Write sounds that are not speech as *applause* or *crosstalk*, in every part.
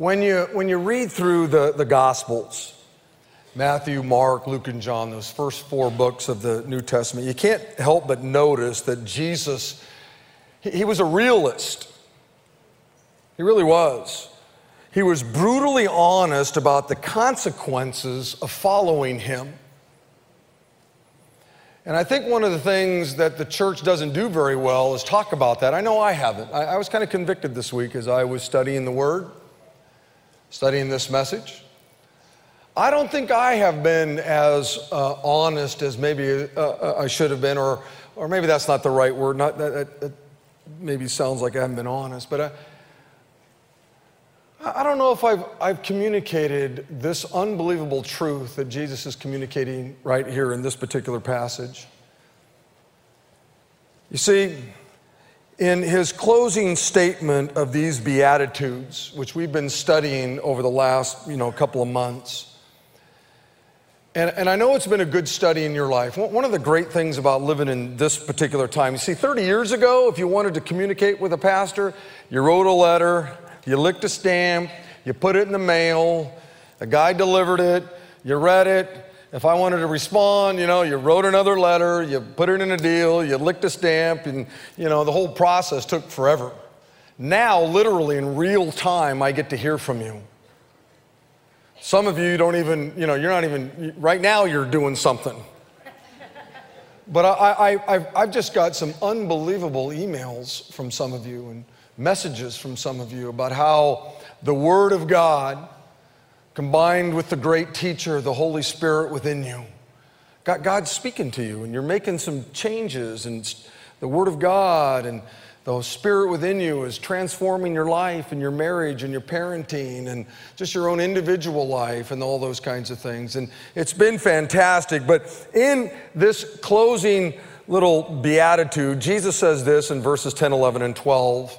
When you, when you read through the, the Gospels, Matthew, Mark, Luke, and John, those first four books of the New Testament, you can't help but notice that Jesus, he, he was a realist. He really was. He was brutally honest about the consequences of following him. And I think one of the things that the church doesn't do very well is talk about that. I know I haven't. I, I was kind of convicted this week as I was studying the Word, studying this message. I don't think I have been as uh, honest as maybe uh, uh I should have been, or, or maybe that's not the right word. Not that, that, that maybe sounds like I haven't been honest, but I, I don't know if I've, I've communicated this unbelievable truth that Jesus is communicating right here in this particular passage. You see, in his closing statement of these Beatitudes, which we've been studying over the last you know, couple of months, and, and I know it's been a good study in your life. One of the great things about living in this particular time, you see, 30 years ago, if you wanted to communicate with a pastor, you wrote a letter, you licked a stamp, you put it in the mail, a guy delivered it, you read it. If I wanted to respond, you know, you wrote another letter, you put it in a deal, you licked a stamp, and, you know, the whole process took forever. Now, literally in real time, I get to hear from you. Some of you don't even, you know, you're not even, right now you're doing something. But I, I, I've just got some unbelievable emails from some of you, and messages from some of you about how the Word of God, combined with the great teacher, the Holy Spirit within you, Got God, God's speaking to you, and you're making some changes, and the Word of God and the Spirit within you is transforming your life and your marriage and your parenting and just your own individual life and all those kinds of things. And it's been fantastic. But in this closing little beatitude, Jesus says this in verses 10, 11, and 12.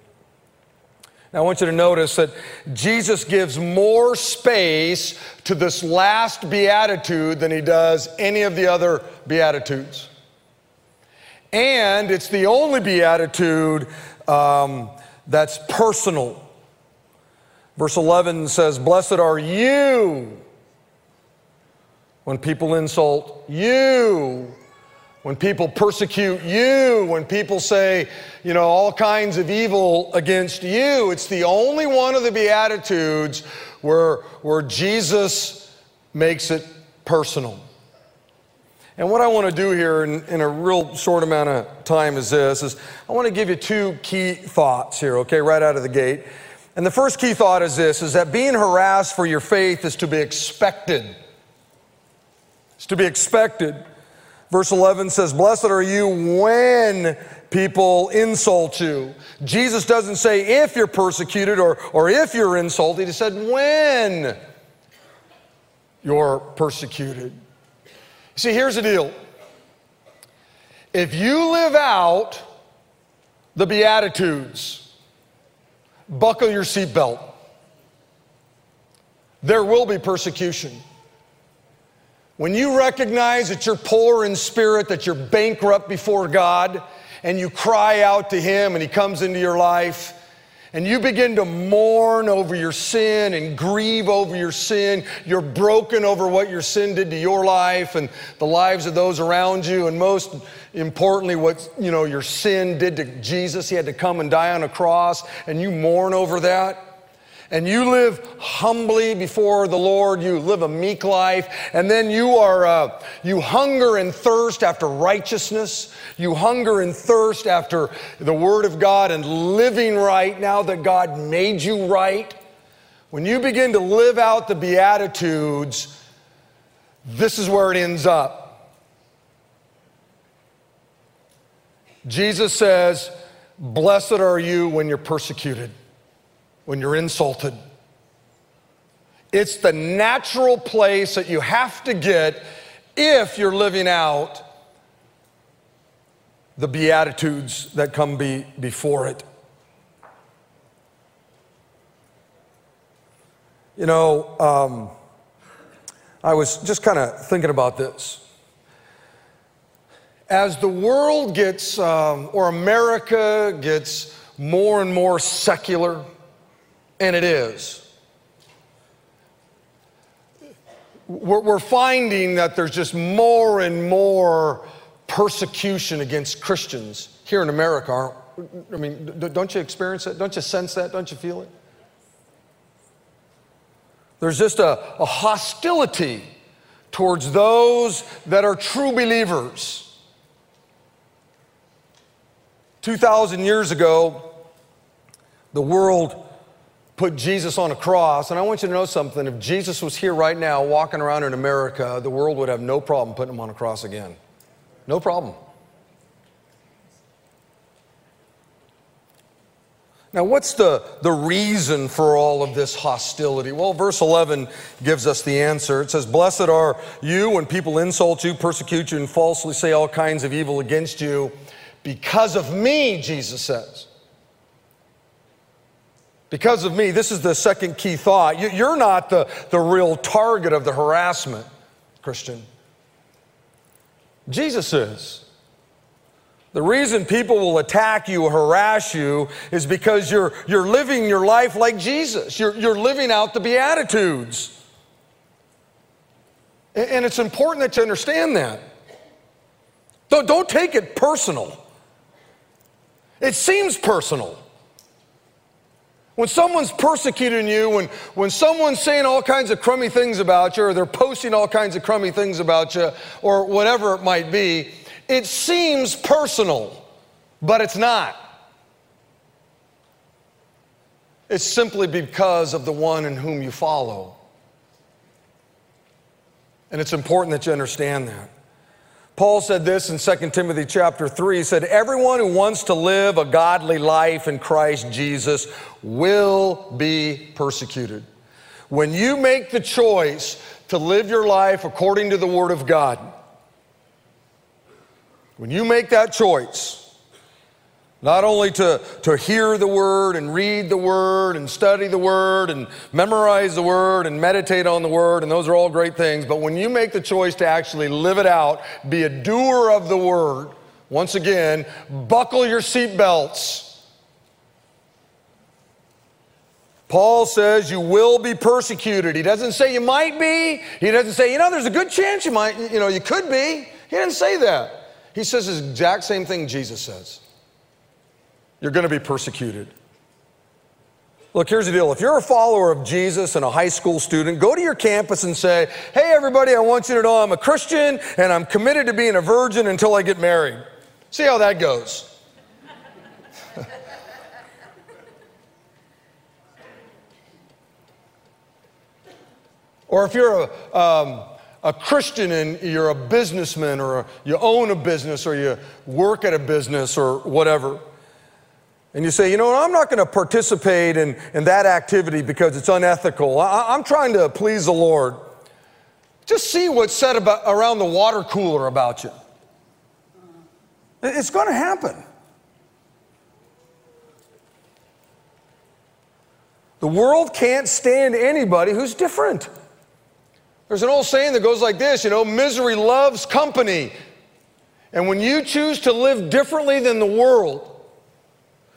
Now, I want you to notice that Jesus gives more space to this last beatitude than he does any of the other beatitudes. And it's the only beatitude um, that's personal. Verse 11 says, Blessed are you when people insult you when people persecute you, when people say, you know, all kinds of evil against you, it's the only one of the Beatitudes where, where Jesus makes it personal. And what I want to do here in, in, a real short amount of time is this is I want to give you two key thoughts here, okay, right out of the gate. And the first key thought is this is that being harassed for your faith is to be expected. It's to be expected. Verse 11 says, Blessed are you when people insult you. Jesus doesn't say if you're persecuted or, or if you're insulted, he said when you're persecuted. See, here's the deal. If you live out the Beatitudes, buckle your seatbelt. There will be persecution. When you recognize that you're poor in spirit, that you're bankrupt before God, and you cry out to Him and He comes into your life, and you begin to mourn over your sin and grieve over your sin, you're broken over what your sin did to your life and the lives of those around you, and most importantly, what you know your sin did to Jesus. He had to come and die on a cross, and you mourn over that and you live humbly before the Lord, you live a meek life, and then you are, uh, you hunger and thirst after righteousness, you hunger and thirst after the Word of God and living right now that God made you right. When you begin to live out the Beatitudes, this is where it ends up. Jesus says, Blessed are you when you're persecuted when you're insulted. It's the natural place that you have to get if you're living out the Beatitudes that come be, before it. You know, um, I was just kind of thinking about this. As the world gets, um, or America gets more and more secular, and it is, we're, finding that there's just more and more persecution against Christians here in America, aren't I mean, don't you experience that? Don't you sense that? Don't you feel it? There's just a, a hostility towards those that are true believers. 2,000 years ago, the world put Jesus on a cross. And I want you to know something. If Jesus was here right now walking around in America, the world would have no problem putting him on a cross again. No problem. Now, what's the, the reason for all of this hostility? Well, verse 11 gives us the answer. It says, Blessed are you when people insult you, persecute you, and falsely say all kinds of evil against you because of me, Jesus says. Because of me, this is the second key thought. You're not the, the real target of the harassment, Christian. Jesus is. The reason people will attack you harass you is because you're, you're living your life like Jesus. You're, you're living out the Beatitudes. And, and it's important that you understand that. Don't, don't take it personal. It seems personal. When someone's persecuting you, when, when someone's saying all kinds of crummy things about you, or they're posting all kinds of crummy things about you, or whatever it might be, it seems personal, but it's not. It's simply because of the one in whom you follow. And it's important that you understand that. Paul said this in 2 Timothy chapter 3. He said, Everyone who wants to live a godly life in Christ Jesus will be persecuted. When you make the choice to live your life according to the Word of God, when you make that choice, not only to, to hear the word and read the word and study the word and memorize the word and meditate on the word, and those are all great things, but when you make the choice to actually live it out, be a doer of the word, once again, buckle your seatbelts. Paul says you will be persecuted. He doesn't say you might be. He doesn't say, you know, there's a good chance you might, you know, you could be. He didn't say that. He says the exact same thing Jesus says. You're going to be persecuted. Look, here's the deal. If you're a follower of Jesus and a high school student, go to your campus and say, Hey, everybody, I want you to know I'm a Christian and I'm committed to being a virgin until I get married. See how that goes. *laughs* or if you're a, um, a Christian and you're a businessman or a, you own a business or you work at a business or whatever, and you say, you know what, I'm not going to participate in, in that activity because it's unethical. I, am trying to please the Lord. Just see what's said about, around the water cooler about you. It's going to happen. The world can't stand anybody who's different. There's an old saying that goes like this you know, misery loves company. And when you choose to live differently than the world,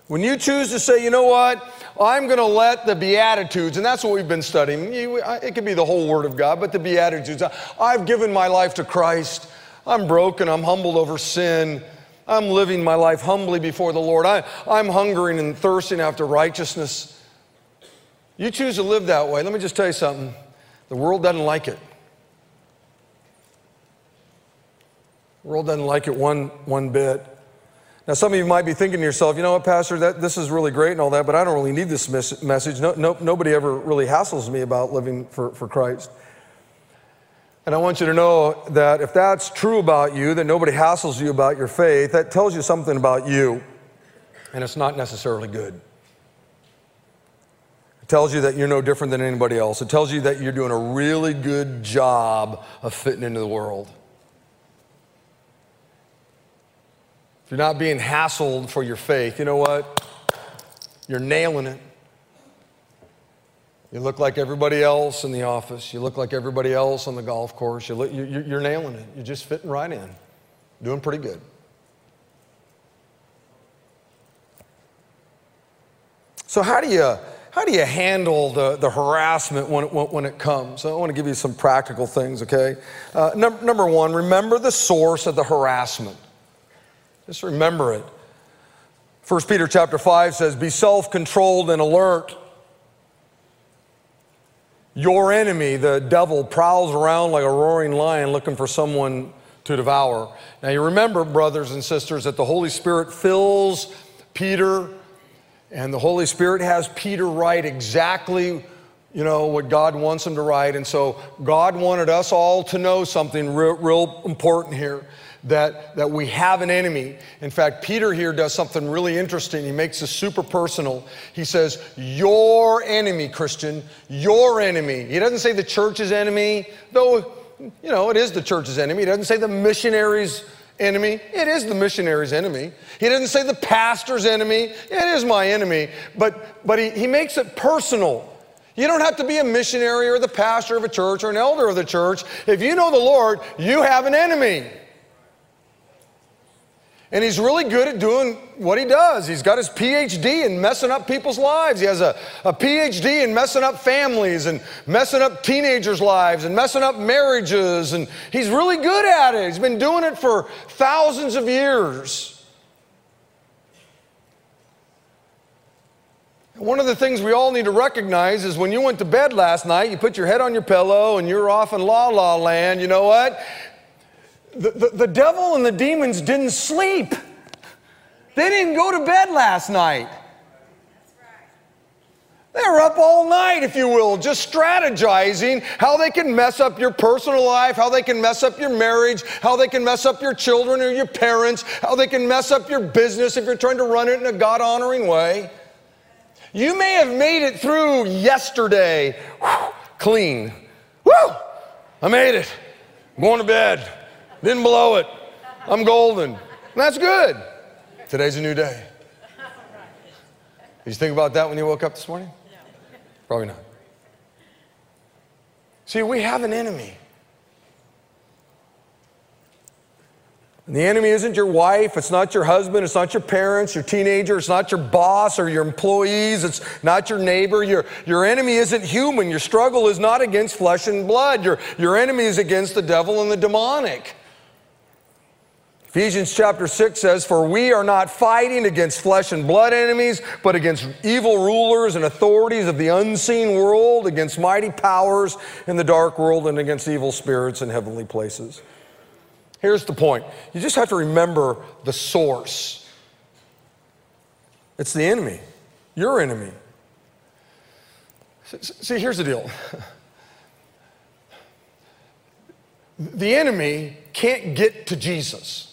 when you choose to say, you know what, I'm going to let the Beatitudes, and that's what we've been studying. It could be the whole Word of God, but the Beatitudes. Uh, I've given my life to Christ. I'm broken. I'm humbled over sin. I'm living my life humbly before the Lord. I, I'm hungering and thirsting after righteousness. You choose to live that way. Let me just tell you something. The world doesn't like it. The world doesn't like it one, one bit. Now, some of you might be thinking to yourself, you know what, Pastor, that, this is really great and all that, but I don't really need this mes- message. No, no, nobody ever really hassles me about living for, for Christ. And I want you to know that if that's true about you, that nobody hassles you about your faith, that tells you something about you, and it's not necessarily good. It tells you that you're no different than anybody else. It tells you that you're doing a really good job of fitting into the world. If you're not being hassled for your faith, you know what? You're nailing it. You look like everybody else in the office. You look like everybody else on the golf course. You look, you're nailing it. You're just fitting right in, doing pretty good. So, how do you, how do you handle the, the harassment when, when, when it comes? I want to give you some practical things, okay? Uh, num- number one, remember the source of the harassment. Just remember it. 1 Peter chapter 5 says, Be self controlled and alert. Your enemy, the devil, prowls around like a roaring lion looking for someone to devour. Now, you remember, brothers and sisters, that the Holy Spirit fills Peter and the Holy Spirit has Peter write exactly you know what God wants him to write. And so God wanted us all to know something real, real, important here that, that we have an enemy. In fact, Peter here does something really interesting. He makes this super personal. He says, Your enemy, Christian, your enemy. He doesn't say the church's enemy, though, you know, it is the church's enemy. He doesn't say the missionaries' enemy. It is the missionary's enemy. He doesn't say the pastor's enemy. It is my enemy. But, but he, he makes it personal. You don't have to be a missionary or the pastor of a church or an elder of the church. If you know the Lord, you have an enemy. And he's really good at doing what he does. He's got his PhD in messing up people's lives. He has a, a PhD in messing up families and messing up teenagers' lives and messing up marriages. And he's really good at it. He's been doing it for thousands of years. One of the things we all need to recognize is when you went to bed last night, you put your head on your pillow and you're off in la la land, you know what? The, the, the devil and the demons didn't sleep. They didn't go to bed last night. They were up all night, if you will, just strategizing how they can mess up your personal life, how they can mess up your marriage, how they can mess up your children or your parents, how they can mess up your business if you're trying to run it in a God honoring way. You may have made it through yesterday whew, clean. Woo! I made it. I'm going to bed. Didn't blow it. I'm golden. That's good. Today's a new day. Did you think about that when you woke up this morning? Probably not. See, we have an enemy. And the enemy isn't your wife, it's not your husband, it's not your parents, your teenager, it's not your boss or your employees, it's not your neighbor. Your, your enemy isn't human. Your struggle is not against flesh and blood. Your, your enemy is against the devil and the demonic. Ephesians chapter 6 says, For we are not fighting against flesh and blood enemies, but against evil rulers and authorities of the unseen world, against mighty powers in the dark world, and against evil spirits in heavenly places. Here's the point you just have to remember the source. It's the enemy, your enemy. See, here's the deal *laughs* the enemy can't get to Jesus.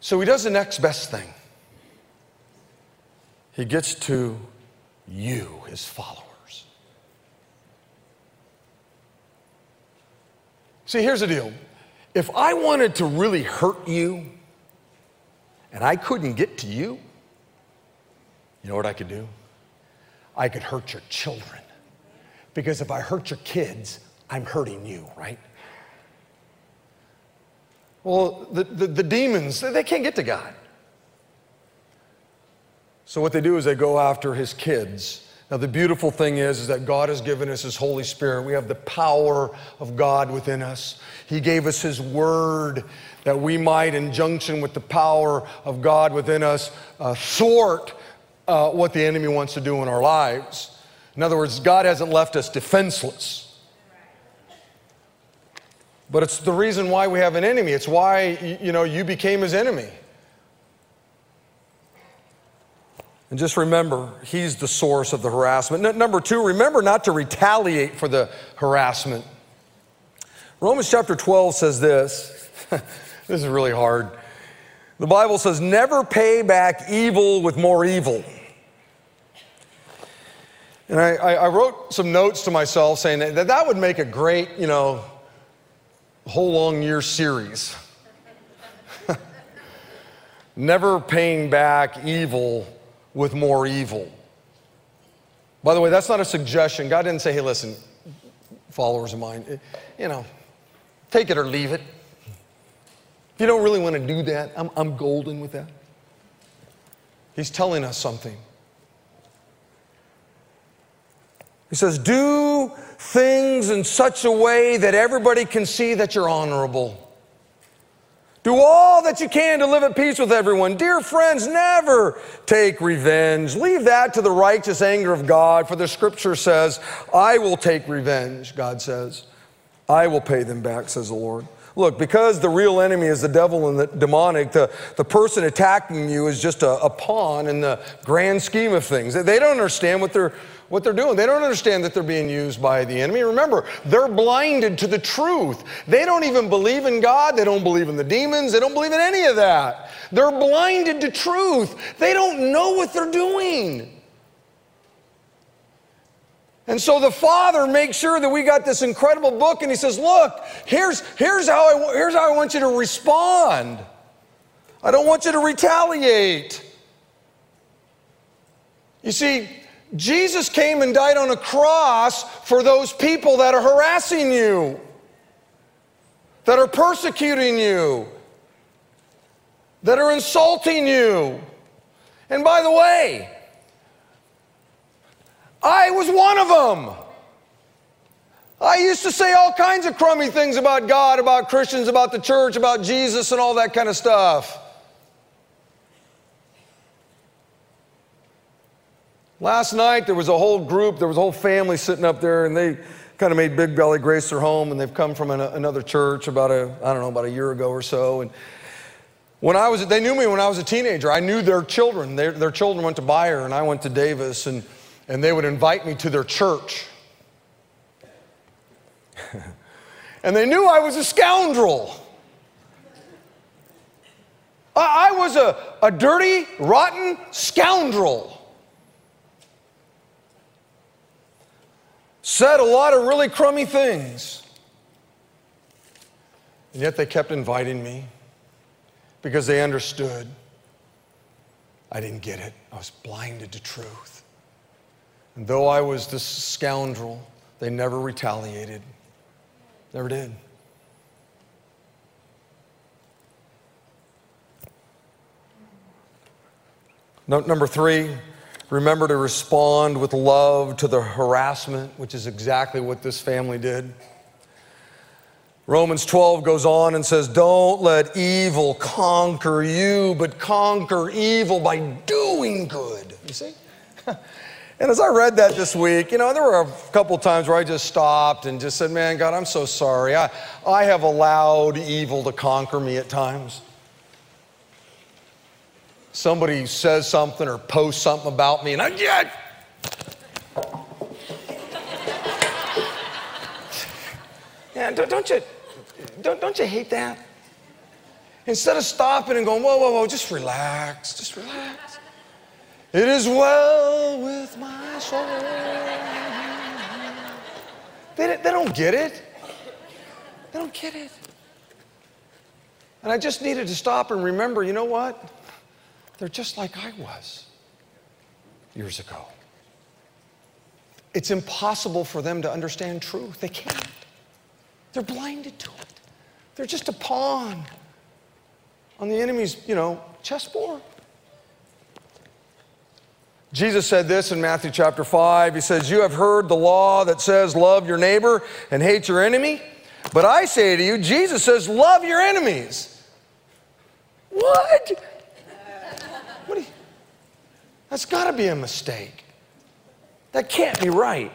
So he does the next best thing. He gets to you, his followers. See, here's the deal. If I wanted to really hurt you and I couldn't get to you, you know what I could do? I could hurt your children. Because if I hurt your kids, I'm hurting you, right? Well, the, the, the demons, they can't get to God. So what they do is they go after his kids. Now, the beautiful thing is, is that God has given us His Holy Spirit. We have the power of God within us. He gave us His Word that we might, in junction with the power of God within us, uh, thwart uh, what the enemy wants to do in our lives. In other words, God hasn't left us defenseless. But it's the reason why we have an enemy. It's why, you know, you became his enemy. And just remember, he's the source of the harassment. Number two, remember not to retaliate for the harassment. Romans chapter 12 says this. *laughs* this is really hard. The Bible says, never pay back evil with more evil. And I, I, wrote some notes to myself saying that that would make a great, you know, whole long year series. *laughs* never paying back evil with more evil. By the way, that's not a suggestion. God didn't say, hey, listen, followers of mine, eh, you know, take it or leave it. If you don't really want to do that, I'm, I'm golden with that. He's telling us something. He says, Do things in such a way that everybody can see that you're honorable. Do all that you can to live at peace with everyone. Dear friends, never take revenge. Leave that to the righteous anger of God, for the scripture says, I will take revenge, God says. I will pay them back, says the Lord. Look, because the real enemy is the devil and the demonic, the, the person attacking you is just a, a pawn in the grand scheme of things. They don't understand what they're what they're doing. They don't understand that they're being used by the enemy. Remember, they're blinded to the truth. They don't even believe in God. They don't believe in the demons. They don't believe in any of that. They're blinded to truth. They don't know what they're doing. And so the father makes sure that we got this incredible book and he says, Look, here's, here's, how I, here's how I want you to respond. I don't want you to retaliate. You see, Jesus came and died on a cross for those people that are harassing you, that are persecuting you, that are insulting you. And by the way, I was one of them. I used to say all kinds of crummy things about God, about Christians, about the church, about Jesus, and all that kind of stuff. Last night, there was a whole group, there was a whole family sitting up there, and they kind of made Big Valley Grace their home, and they've come from an, another church about a, I don't know, about a year ago or so. And when I was, they knew me when I was a teenager. I knew their children. Their, their children went to Beyer, and I went to Davis, and, and they would invite me to their church. *laughs* and they knew I was a scoundrel. I, I was a, a dirty, rotten scoundrel. Said a lot of really crummy things. And yet they kept inviting me because they understood I didn't get it. I was blinded to truth. And though I was this scoundrel, they never retaliated. Never did. Note number three Remember to respond with love to the harassment, which is exactly what this family did. Romans 12 goes on and says, Don't let evil conquer you, but conquer evil by doing good. You see? *laughs* and as I read that this week, you know, there were a couple times where I just stopped and just said, Man, God, I'm so sorry. I, I have allowed evil to conquer me at times somebody says something or posts something about me, and I get. Yeah, don't, don't you don't, don't you hate that? Instead of stopping and going, whoa, whoa, whoa, just relax, just relax. It is well with my soul. They, they don't get it. They don't get it. And I just needed to stop and remember, you know what? They're just like I was years ago. It's impossible for them to understand truth. They can't. They're blinded to it. They're just a pawn on the enemy's, you know, chessboard. Jesus said this in Matthew chapter 5. He says, You have heard the law that says, Love your neighbor and hate your enemy. But I say to you, Jesus says, Love your enemies. What? That's got to be a mistake. That can't be right.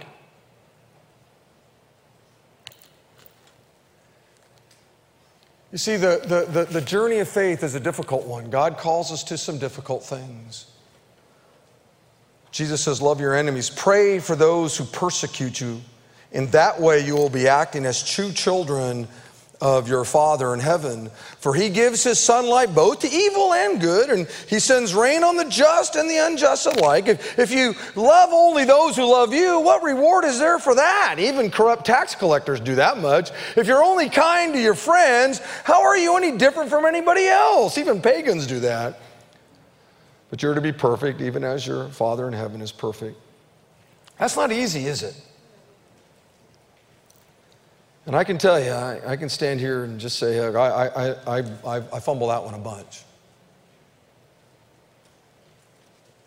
You see, the, the, the, the, journey of faith is a difficult one. God calls us to some difficult things. Jesus says, Love your enemies. Pray for those who persecute you. In that way, you will be acting as true children of your Father in heaven. For he gives his sunlight both to evil and good, and he sends rain on the just and the unjust alike. If, if you love only those who love you, what reward is there for that? Even corrupt tax collectors do that much. If you're only kind to your friends, how are you any different from anybody else? Even pagans do that. but you're to be perfect, even as your Father in heaven is perfect. That's not easy, is it? And I can tell you, I, I can stand here and just say, I, I, I, I, I fumble that one a bunch.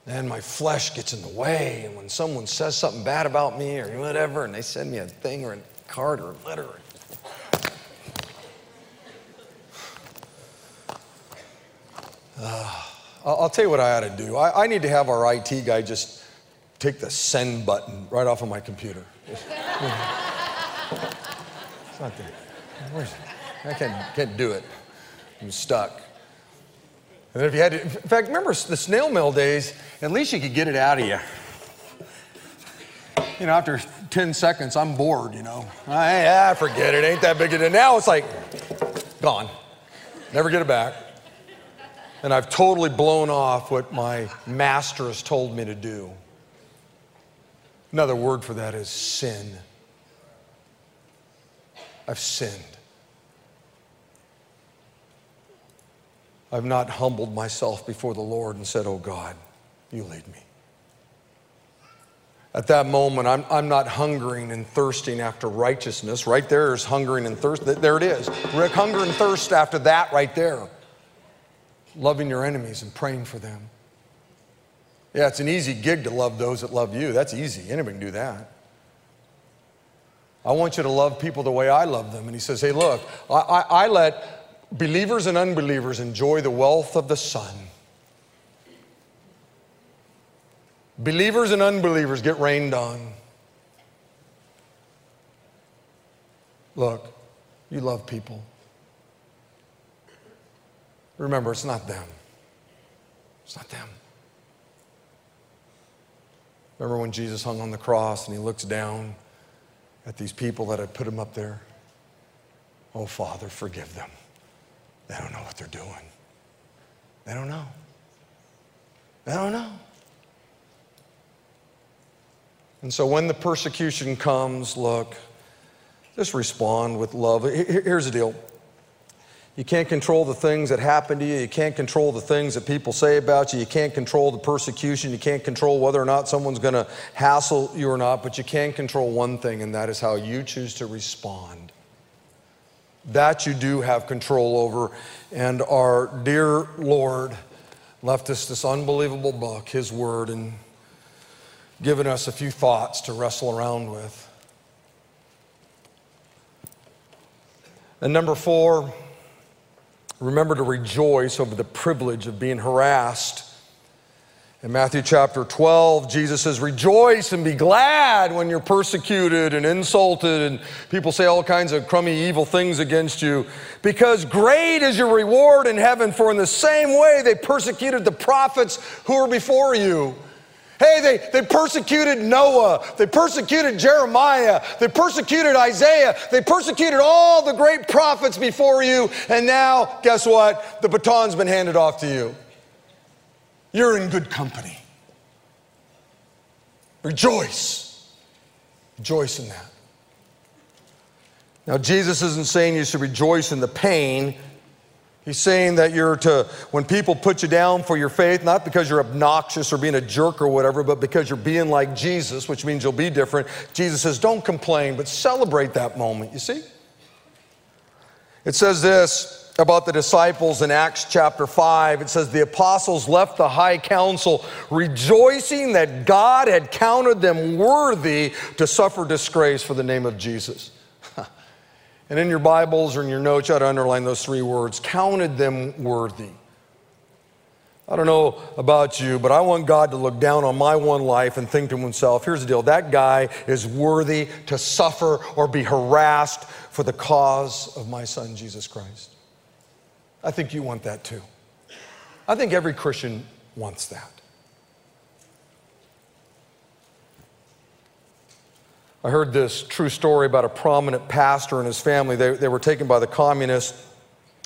And my flesh gets in the way, and when someone says something bad about me or whatever, and they send me a thing or a card or a letter, *sighs* uh, I'll, tell you what I ought to do. I, I need to have our IT guy just take the send button right off of my computer. *laughs* it's not there. Where's it? I can't, can't do it. I'm stuck. And then if you had to, in fact, remember the snail mail days, at least you could get it out of you. You know, after 10 seconds, I'm bored, you know. I, I forget it, ain't that big a deal. Now it's like, gone. Never get it back and I've totally blown off what my master has told me to do. Another word for that is sin. I've sinned. I've not humbled myself before the Lord and said, Oh God, you lead me. At that moment, I'm, I'm not hungering and thirsting after righteousness. Right there is hungering and thirst. There it is. Rick, hunger and thirst after that right there loving your enemies and praying for them. Yeah, it's an easy gig to love those that love you. That's easy. Anybody can do that. I want you to love people the way I love them. And he says, Hey, look, I, I, I let believers and unbelievers enjoy the wealth of the sun. Believers and unbelievers get rained on. Look, you love people. Remember, it's not them. It's not them. Remember when Jesus hung on the cross and he looks down at these people that had put him up there? Oh, Father, forgive them. They don't know what they're doing. They don't know. They don't know. And so when the persecution comes, look, just respond with love. Here's the deal you can't control the things that happen to you. You can't control the things that people say about you. You can't control the persecution. You can't control whether or not someone's going to hassle you or not. But you can control one thing, and that is how you choose to respond. That you do have control over. And our dear Lord left us this unbelievable book, His Word, and given us a few thoughts to wrestle around with. And number four, Remember to rejoice over the privilege of being harassed. In Matthew chapter 12, Jesus says, Rejoice and be glad when you're persecuted and insulted, and people say all kinds of crummy, evil things against you, because great is your reward in heaven, for in the same way they persecuted the prophets who were before you. Hey, they, they persecuted Noah. They persecuted Jeremiah. They persecuted Isaiah. They persecuted all the great prophets before you. And now, guess what? The baton's been handed off to you. You're in good company. Rejoice. Rejoice in that. Now, Jesus isn't saying you should rejoice in the pain. He's saying that you're to, when people put you down for your faith, not because you're obnoxious or being a jerk or whatever, but because you're being like Jesus, which means you'll be different. Jesus says, don't complain, but celebrate that moment. You see? It says this about the disciples in Acts chapter 5. It says, The apostles left the high council rejoicing that God had counted them worthy to suffer disgrace for the name of Jesus. And in your Bibles or in your notes, you ought to underline those three words counted them worthy. I don't know about you, but I want God to look down on my one life and think to himself, here's the deal that guy is worthy to suffer or be harassed for the cause of my son, Jesus Christ. I think you want that too. I think every Christian wants that. I heard this true story about a prominent pastor and his family. They, they were taken by the communists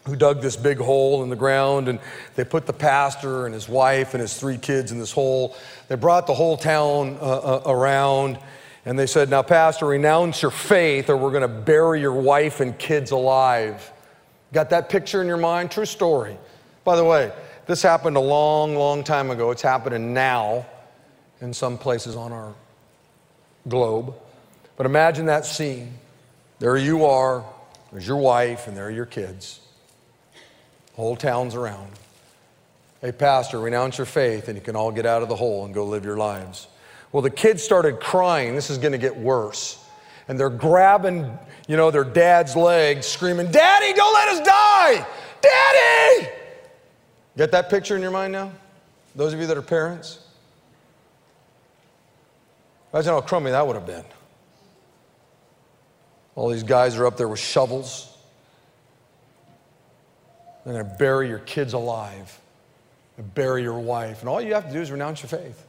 who dug this big hole in the ground and they put the pastor and his wife and his three kids in this hole. They brought the whole town uh, uh, around and they said, Now, Pastor, renounce your faith or we're going to bury your wife and kids alive. Got that picture in your mind? True story. By the way, this happened a long, long time ago. It's happening now in some places on our globe. But imagine that scene. There you are, there's your wife, and there are your kids. Whole town's around. Hey, Pastor, renounce your faith and you can all get out of the hole and go live your lives. Well, the kids started crying. This is going to get worse. And they're grabbing, you know, their dad's legs, screaming, Daddy, don't let us die! Daddy! Get that picture in your mind now? Those of you that are parents? Imagine how crummy that would have been. All these guys are up there with shovels. They're going to bury your kids alive bury your wife. And all you have to do is renounce your faith.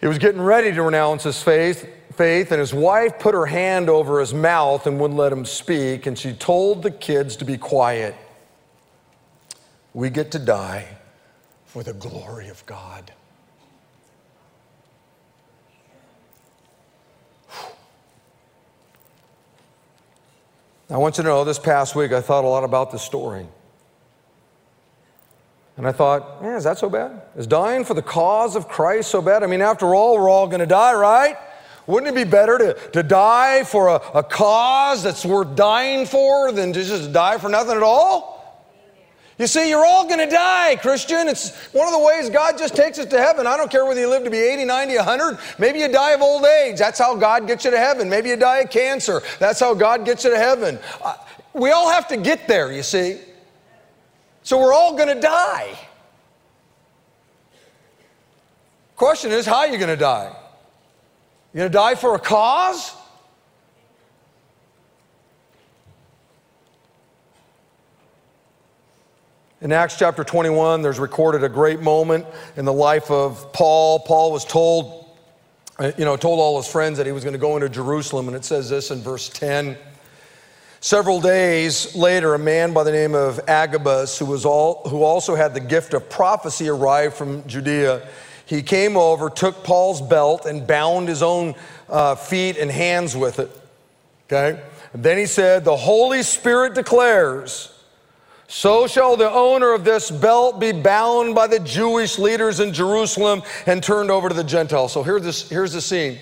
He was getting ready to renounce his faith, faith, and his wife put her hand over his mouth and wouldn't let him speak. And she told the kids to be quiet. We get to die for the glory of God. I want you to know this past week I thought a lot about this story. And I thought, yeah, is that so bad? Is dying for the cause of Christ so bad? I mean, after all, we're all going to die, right? Wouldn't it be better to, to die for a, a cause that's worth dying for than to just die for nothing at all? You see, you're all going to die, Christian. It's one of the ways God just takes us to heaven. I don't care whether you live to be 80, 90, 100. Maybe you die of old age. That's how God gets you to heaven. Maybe you die of cancer. That's how God gets you to heaven. Uh, we all have to get there, you see. So we're all going to die. Question is, how are you going to die? You going to die for a cause? In Acts chapter 21, there's recorded a great moment in the life of Paul. Paul was told, uh, you know, told all his friends that he was going to go into Jerusalem, and it says this in verse 10. Several days later, a man by the name of Agabus, who, was all, who also had the gift of prophecy, arrived from Judea. He came over, took Paul's belt, and bound his own uh, feet and hands with it. Okay? And then he said, The Holy Spirit declares, so shall the owner of this belt be bound by the Jewish leaders in Jerusalem and turned over to the Gentiles. So here's, this, here's the scene.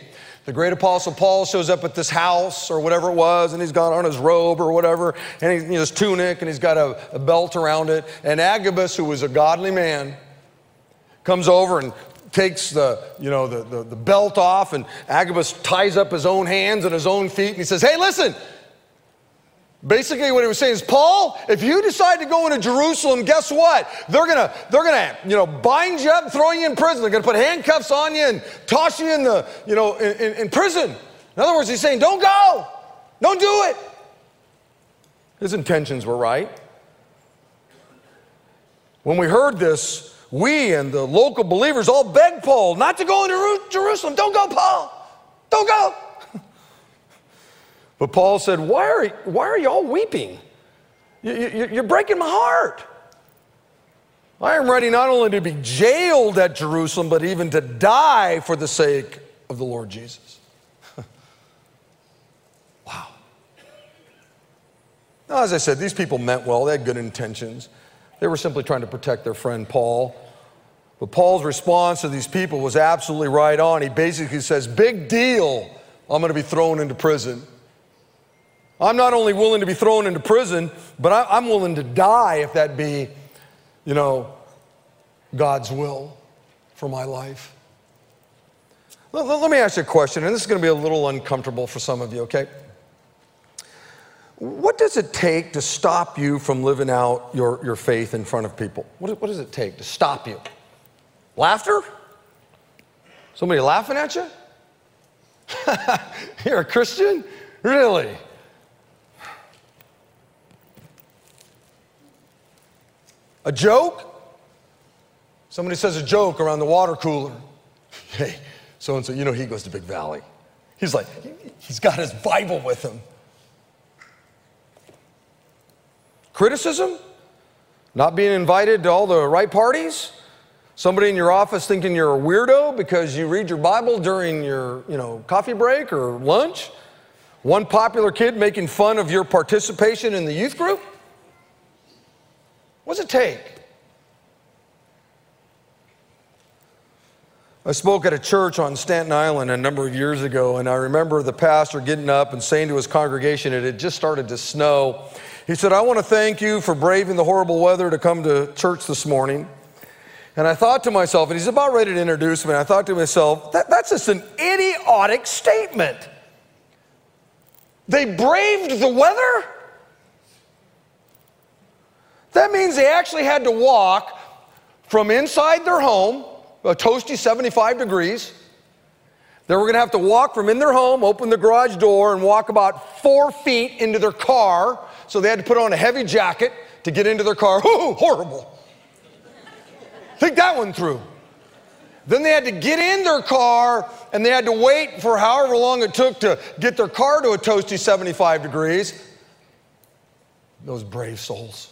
The great apostle Paul shows up at this house or whatever it was, and he's got on his robe or whatever, and he's his tunic, and he's got a, a belt around it. And Agabus, who was a godly man, comes over and takes the, you know, the, the, the belt off, and Agabus ties up his own hands and his own feet, and he says, Hey, listen, Basically, what he was saying is, Paul, if you decide to go into Jerusalem, guess what? They're gonna, they're gonna, you know, bind you up, throw you in prison. They're gonna put handcuffs on you and toss you in the, you know, in, in, in prison. In other words, he's saying, don't go, don't do it. His intentions were right. When we heard this, we and the local believers all begged Paul not to go into Jerusalem. Don't go, Paul. Don't go. But Paul said, Why are, why are y'all weeping? You, are breaking my heart. I am ready not only to be jailed at Jerusalem, but even to die for the sake of the Lord Jesus. *laughs* wow. Now, as I said, these people meant well, they had good intentions. They were simply trying to protect their friend Paul. But Paul's response to these people was absolutely right on. He basically says, Big deal, I'm going to be thrown into prison. I'm not only willing to be thrown into prison, but I, am willing to die if that be, you know, God's will for my life. Let, let me ask you a question, and this is going to be a little uncomfortable for some of you, okay? What does it take to stop you from living out your, your faith in front of people? What, what does it take to stop you? Laughter? Somebody laughing at you? *laughs* You're a Christian? Really? A joke? Somebody says a joke around the water cooler. *laughs* Hey, so and so, you know, he goes to Big Valley. He's like, he's got his Bible with him. Criticism? Not being invited to all the right parties? Somebody in your office thinking you're a weirdo because you read your Bible during your, you know, coffee break or lunch? One popular kid making fun of your participation in the youth group? What does it take? I spoke at a church on Staten Island a number of years ago, and I remember the pastor getting up and saying to his congregation, it had just started to snow. He said, I want to thank you for braving the horrible weather to come to church this morning. And I thought to myself, and he's about ready to introduce me, and I thought to myself, that, that's just an idiotic statement. They braved the weather? That means they actually had to walk from inside their home a toasty 75 degrees. They were going to have to walk from in their home, open the garage door, and walk about four feet into their car. So they had to put on a heavy jacket to get into their car. *laughs* Ooh, horrible. Think that one through. Then they had to get in their car and they had to wait for however long it took to get their car to a toasty 75 degrees. Those brave souls.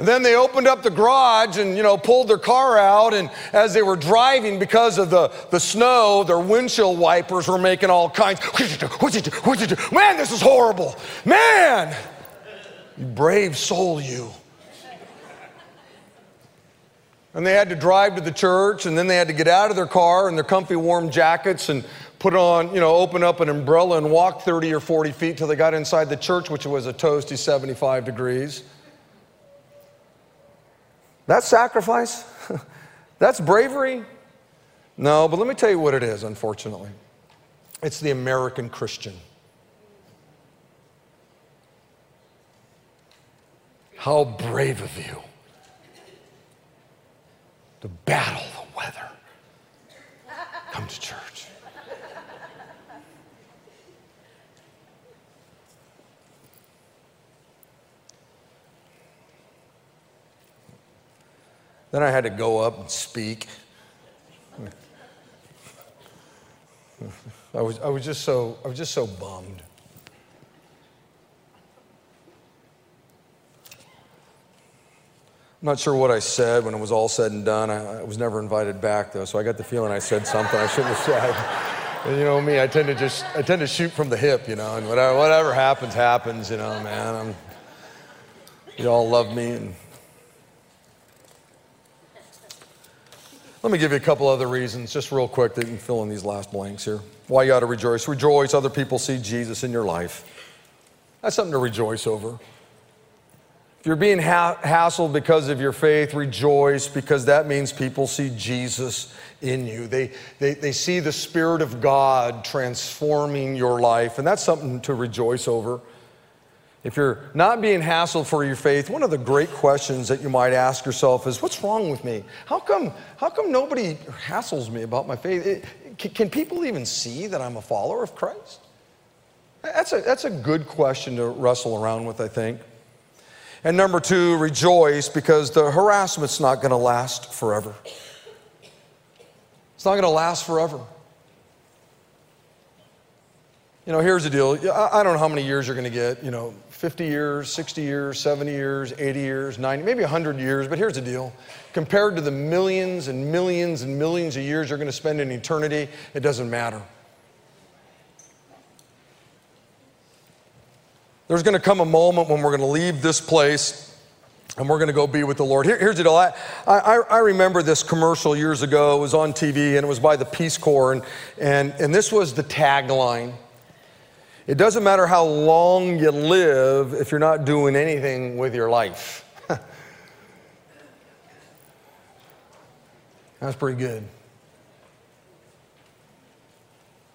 And then they opened up the garage and, you know, pulled their car out. And as they were driving, because of the, the snow, their windshield wipers were making all kinds. *laughs* Man, this is horrible. Man, you brave soul, you. And they had to drive to the church, and then they had to get out of their car in their comfy warm jackets and put on, you know, open up an umbrella and walk 30 or 40 feet till they got inside the church, which was a toasty 75 degrees. That's sacrifice? *laughs* That's bravery? No, but let me tell you what it is, unfortunately. It's the American Christian. How brave of you to battle the weather. Come to church. Then I had to go up and speak. I was, I was just so I was just so bummed. I'm not sure what I said when it was all said and done. I, I was never invited back though, so I got the feeling I said something I shouldn't have said. And *laughs* you know me, I tend to just I tend to shoot from the hip, you know, and whatever, whatever happens, happens, you know, man. I'm, you all love me and Let me give you a couple other reasons, just real quick, that you can fill in these last blanks here. Why you ought to rejoice. Rejoice, other people see Jesus in your life. That's something to rejoice over. If you're being ha- hassled because of your faith, rejoice because that means people see Jesus in you. They, they, they see the Spirit of God transforming your life, and that's something to rejoice over. If you're not being hassled for your faith, one of the great questions that you might ask yourself is, What's wrong with me? How come, how come nobody hassles me about my faith? It, can, can people even see that I'm a follower of Christ? That's a, that's a good question to wrestle around with, I think. And number two, rejoice because the harassment's not going to last forever. It's not going to last forever. You know, here's the deal. I don't know how many years you're going to get, you know, 50 years, 60 years, 70 years, 80 years, 90, maybe 100 years, but here's the deal. Compared to the millions and millions and millions of years you're going to spend in eternity, it doesn't matter. There's going to come a moment when we're going to leave this place and we're going to go be with the Lord. Here, here's the deal. I, I, I, remember this commercial years ago. It was on TV and it was by the Peace Corps. And, and, and this was the tagline it doesn't matter how long you live if you're not doing anything with your life. *laughs* That's pretty good.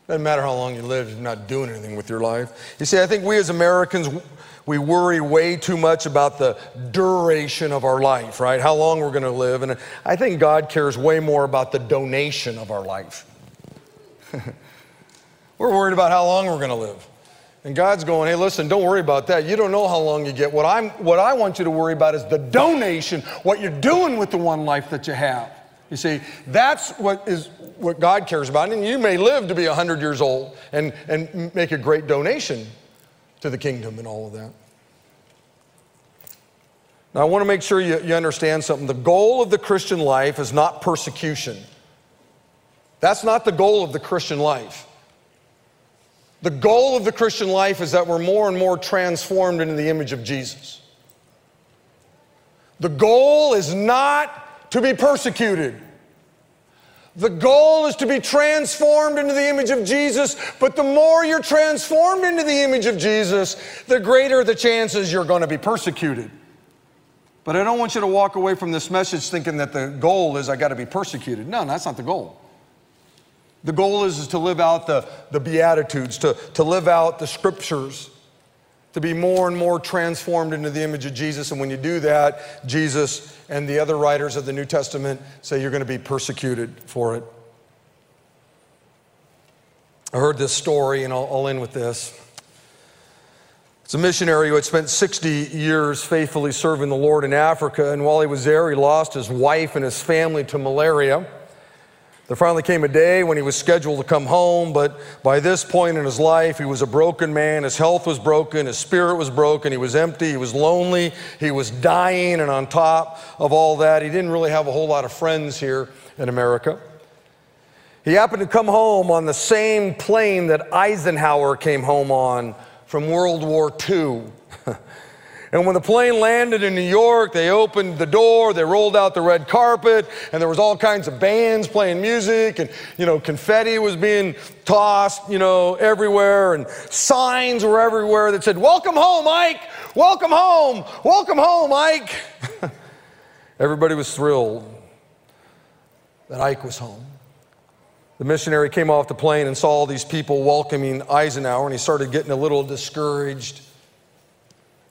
Doesn't matter how long you live if you're not doing anything with your life. You see, I think we as Americans, we worry way too much about the duration of our life, right? How long we're going to live. And I think God cares way more about the donation of our life. *laughs* we're worried about how long we're going to live. And God's going, hey, listen, don't worry about that. You don't know how long you get. What, I'm, what I want you to worry about is the donation, what you're doing with the one life that you have. You see, that's what is what God cares about. And you may live to be 100 years old and, and make a great donation to the kingdom and all of that. Now, I want to make sure you, you understand something. The goal of the Christian life is not persecution. That's not the goal of the Christian life. The goal of the Christian life is that we're more and more transformed into the image of Jesus. The goal is not to be persecuted. The goal is to be transformed into the image of Jesus, but the more you're transformed into the image of Jesus, the greater the chances you're going to be persecuted. But I don't want you to walk away from this message thinking that the goal is I got to be persecuted. No, that's not the goal. The goal is, is to live out the, the Beatitudes, to, to live out the scriptures, to be more and more transformed into the image of Jesus. And when you do that, Jesus and the other writers of the New Testament say you're going to be persecuted for it. I heard this story, and I'll, I'll end with this. It's a missionary who had spent 60 years faithfully serving the Lord in Africa, and while he was there, he lost his wife and his family to malaria. There finally came a day when he was scheduled to come home, but by this point in his life, he was a broken man. His health was broken, his spirit was broken, he was empty, he was lonely, he was dying, and on top of all that, he didn't really have a whole lot of friends here in America. He happened to come home on the same plane that Eisenhower came home on from World War II. *laughs* And when the plane landed in New York, they opened the door, they rolled out the red carpet, and there was all kinds of bands playing music, and you know, confetti was being tossed, you know, everywhere, and signs were everywhere that said, Welcome home, Ike! Welcome home! Welcome home, Ike! *laughs* Everybody was thrilled that Ike was home. The missionary came off the plane and saw all these people welcoming Eisenhower, and he started getting a little discouraged.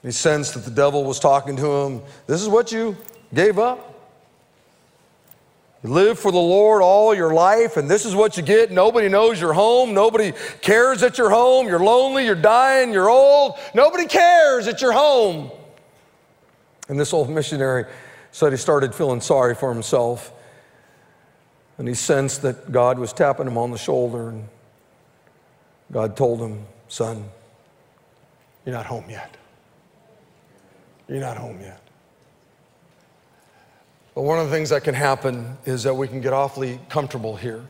He sensed that the devil was talking to him. This is what you gave up. You live for the Lord all your life, and this is what you get. Nobody knows you're home. Nobody cares that you're home. You're lonely, you're dying, you're old. Nobody cares that you're home. And this old missionary said he started feeling sorry for himself. And he sensed that God was tapping him on the shoulder. And God told him, Son, you're not home yet. You're not home yet. But one of the things that can happen is that we can get awfully comfortable here.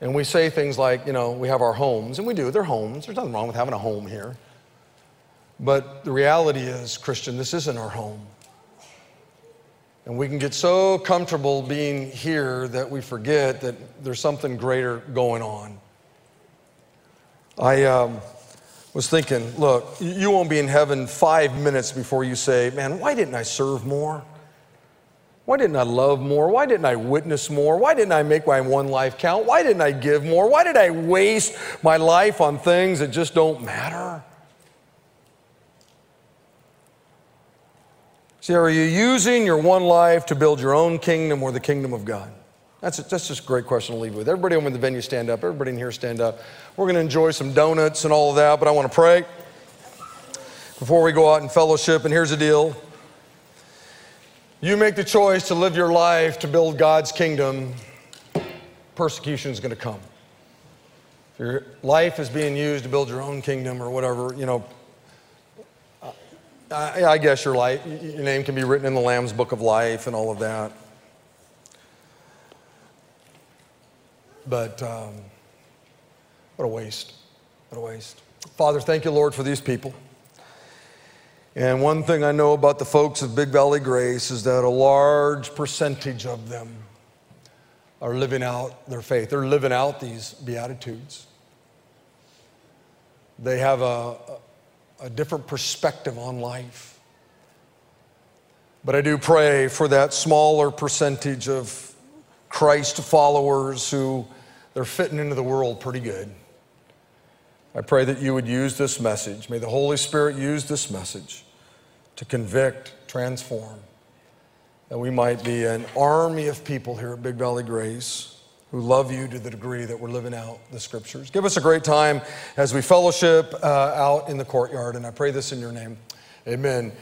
And we say things like, you know, we have our homes, and we do, they're homes. There's nothing wrong with having a home here. But the reality is, Christian, this isn't our home. And we can get so comfortable being here that we forget that there's something greater going on. I, um, was thinking, look, you won't be in heaven five minutes before you say, man, why didn't I serve more? Why didn't I love more? Why didn't I witness more? Why didn't I make my one life count? Why didn't I give more? Why did I waste my life on things that just don't matter? See, are you using your one life to build your own kingdom or the kingdom of God? That's, a, that's just a great question to leave with. Everybody over in the venue, stand up. Everybody in here, stand up. We're going to enjoy some donuts and all of that, but I want to pray before we go out in fellowship. And here's the deal you make the choice to live your life to build God's kingdom, persecution is going to come. If your life is being used to build your own kingdom or whatever, you know, I, I guess your life, your name can be written in the Lamb's book of life and all of that. But um, what a waste. What a waste. Father, thank you, Lord, for these people. And one thing I know about the folks of Big Valley Grace is that a large percentage of them are living out their faith. They're living out these Beatitudes. They have a, a different perspective on life. But I do pray for that smaller percentage of Christ followers who they're fitting into the world pretty good. I pray that you would use this message. May the Holy Spirit use this message to convict, transform, that we might be an army of people here at Big Valley Grace who love you to the degree that we're living out the scriptures. Give us a great time as we fellowship uh, out in the courtyard, and I pray this in your name. Amen.